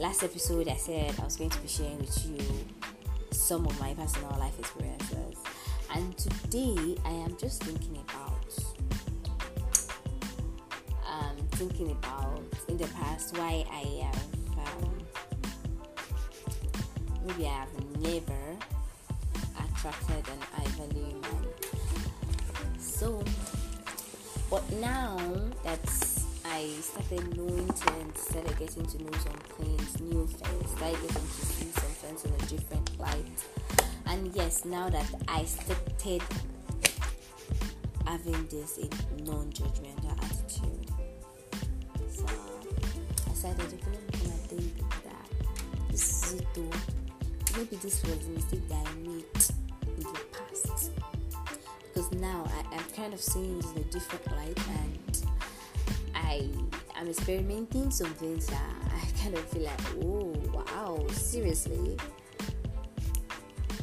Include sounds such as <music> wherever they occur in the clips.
last episode, I said I was going to be sharing with you some of my personal life experiences, and today I am just thinking about, um, thinking about in the past why I have, um, maybe I have never attracted an value man. So, but now that I started knowing things, started getting to know some things, new things, started getting to see some things in a different light. And yes, now that I started having this non-judgmental attitude, so I started to me think that this is it. Maybe this was a mistake that I made in the past. Because now I am kind of seeing it in a different light and I am experimenting some things that <laughs> I kind of feel like, oh wow, seriously.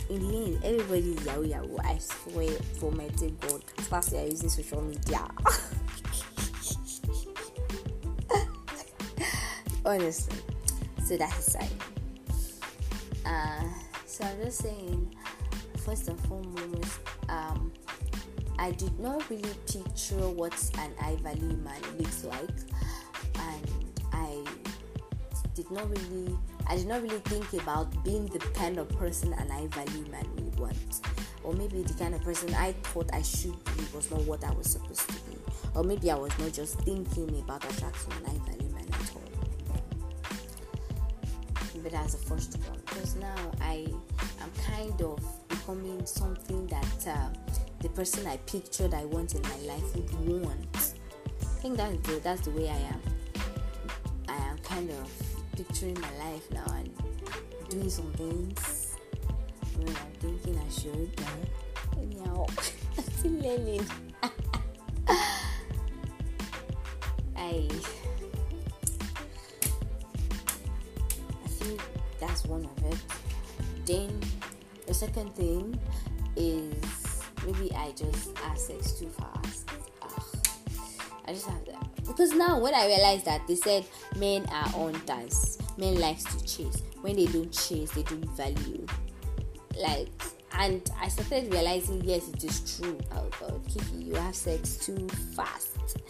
In the end, everybody is yahoo yahoo. I swear for my dear God, especially are using social media. <laughs> Honestly, so that aside, uh, so I'm just saying, first and foremost, um, I did not really picture what an I value man looks like, and I did not really, I did not really think about being the kind of person an value man would want, or maybe the kind of person I thought I should be was not what I was supposed to be, or maybe I was not just thinking about attracting an value man at all. But that's the first one, because now I am kind of becoming something that. Uh, the person I pictured I want in my life would want. I think that's the, that's the way I am. I am kind of picturing my life now and doing some things when I'm thinking I should. Anyhow, <laughs> I'm still learning. <laughs> I I feel that's one of it. Then the second thing is maybe I just have sex too fast. I just have that because now when I realized that they said men are on hunters, men likes to chase. When they don't chase, they don't value. Like, and I started realizing yes, it is true. Oh God, Kiki, you have sex too fast.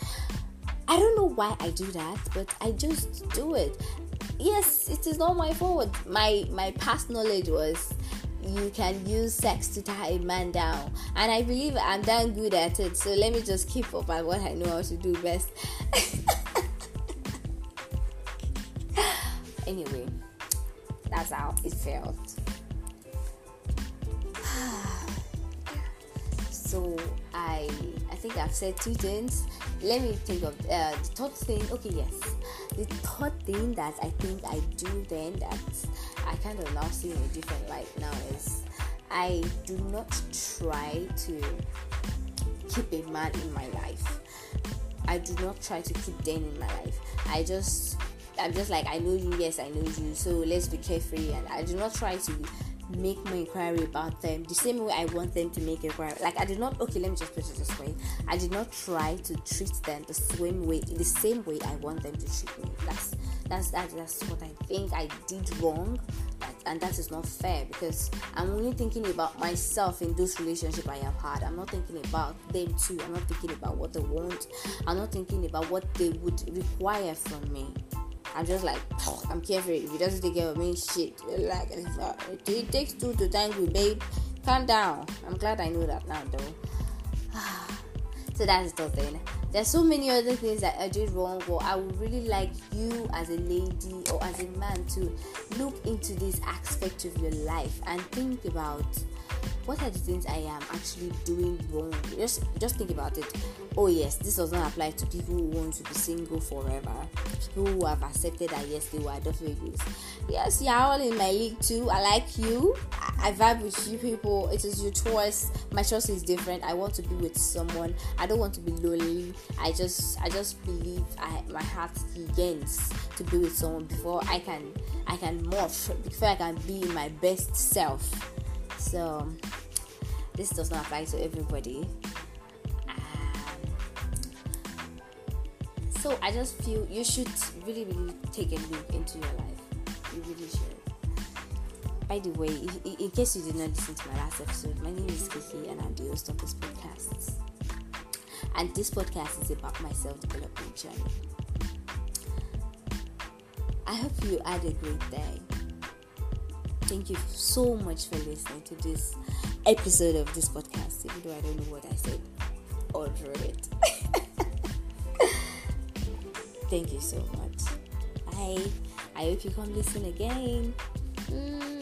I don't know why I do that, but I just do it. Yes, it is not my fault. My my past knowledge was you can use sex to tie a man down. And I believe I'm damn good at it. So let me just keep up at what I know how to do best. <laughs> anyway, that's how it felt. <sighs> so I I think I've said two things. Let me think of uh, the third thing. Okay, yes, the third thing that I think I do then that I kind of now see in a different light now is I do not try to keep a man in my life. I do not try to keep them in my life. I just I'm just like I know you, yes I know you, so let's be carefree and I do not try to make my inquiry about them the same way I want them to make inquiry. Like I did not okay, let me just put it this way. I did not try to treat them the same way the same way I want them to treat me. That's that's that's, that's what I think I did wrong. That, and that is not fair because I'm only thinking about myself in those relationships I have had. I'm not thinking about them too. I'm not thinking about what they want. I'm not thinking about what they would require from me. I'm just like, I'm carefree. If he doesn't take care of me, shit. Like, uh, it takes two to tango, babe. Calm down. I'm glad I know that now, though. <sighs> so that's the thing. There's so many other things that I did wrong, but I would really like you as a lady or as a man to look into this aspect of your life and think about what are the things I am actually doing wrong? Just just think about it. Oh yes, this does not apply to people who want to be single forever. People who have accepted that yes, they were babies. Yes, you're all in my league too. I like you. I, I vibe with you people. It is your choice. My choice is different. I want to be with someone. I don't want to be lonely. I just I just believe I my heart yearns to be with someone before I can I can morph before I can be my best self. So this does not apply to everybody. Um, so I just feel you should really, really take a look into your life. You really should. By the way, in case you did not listen to my last episode, my name is Kiki and I'm the host of this podcast. And this podcast is about my self development journey. I hope you had a great day. Thank you so much for listening to this episode of this podcast, even though I don't know what I said or it. <laughs> Thank you so much. Bye. I hope you come listen again. Mm.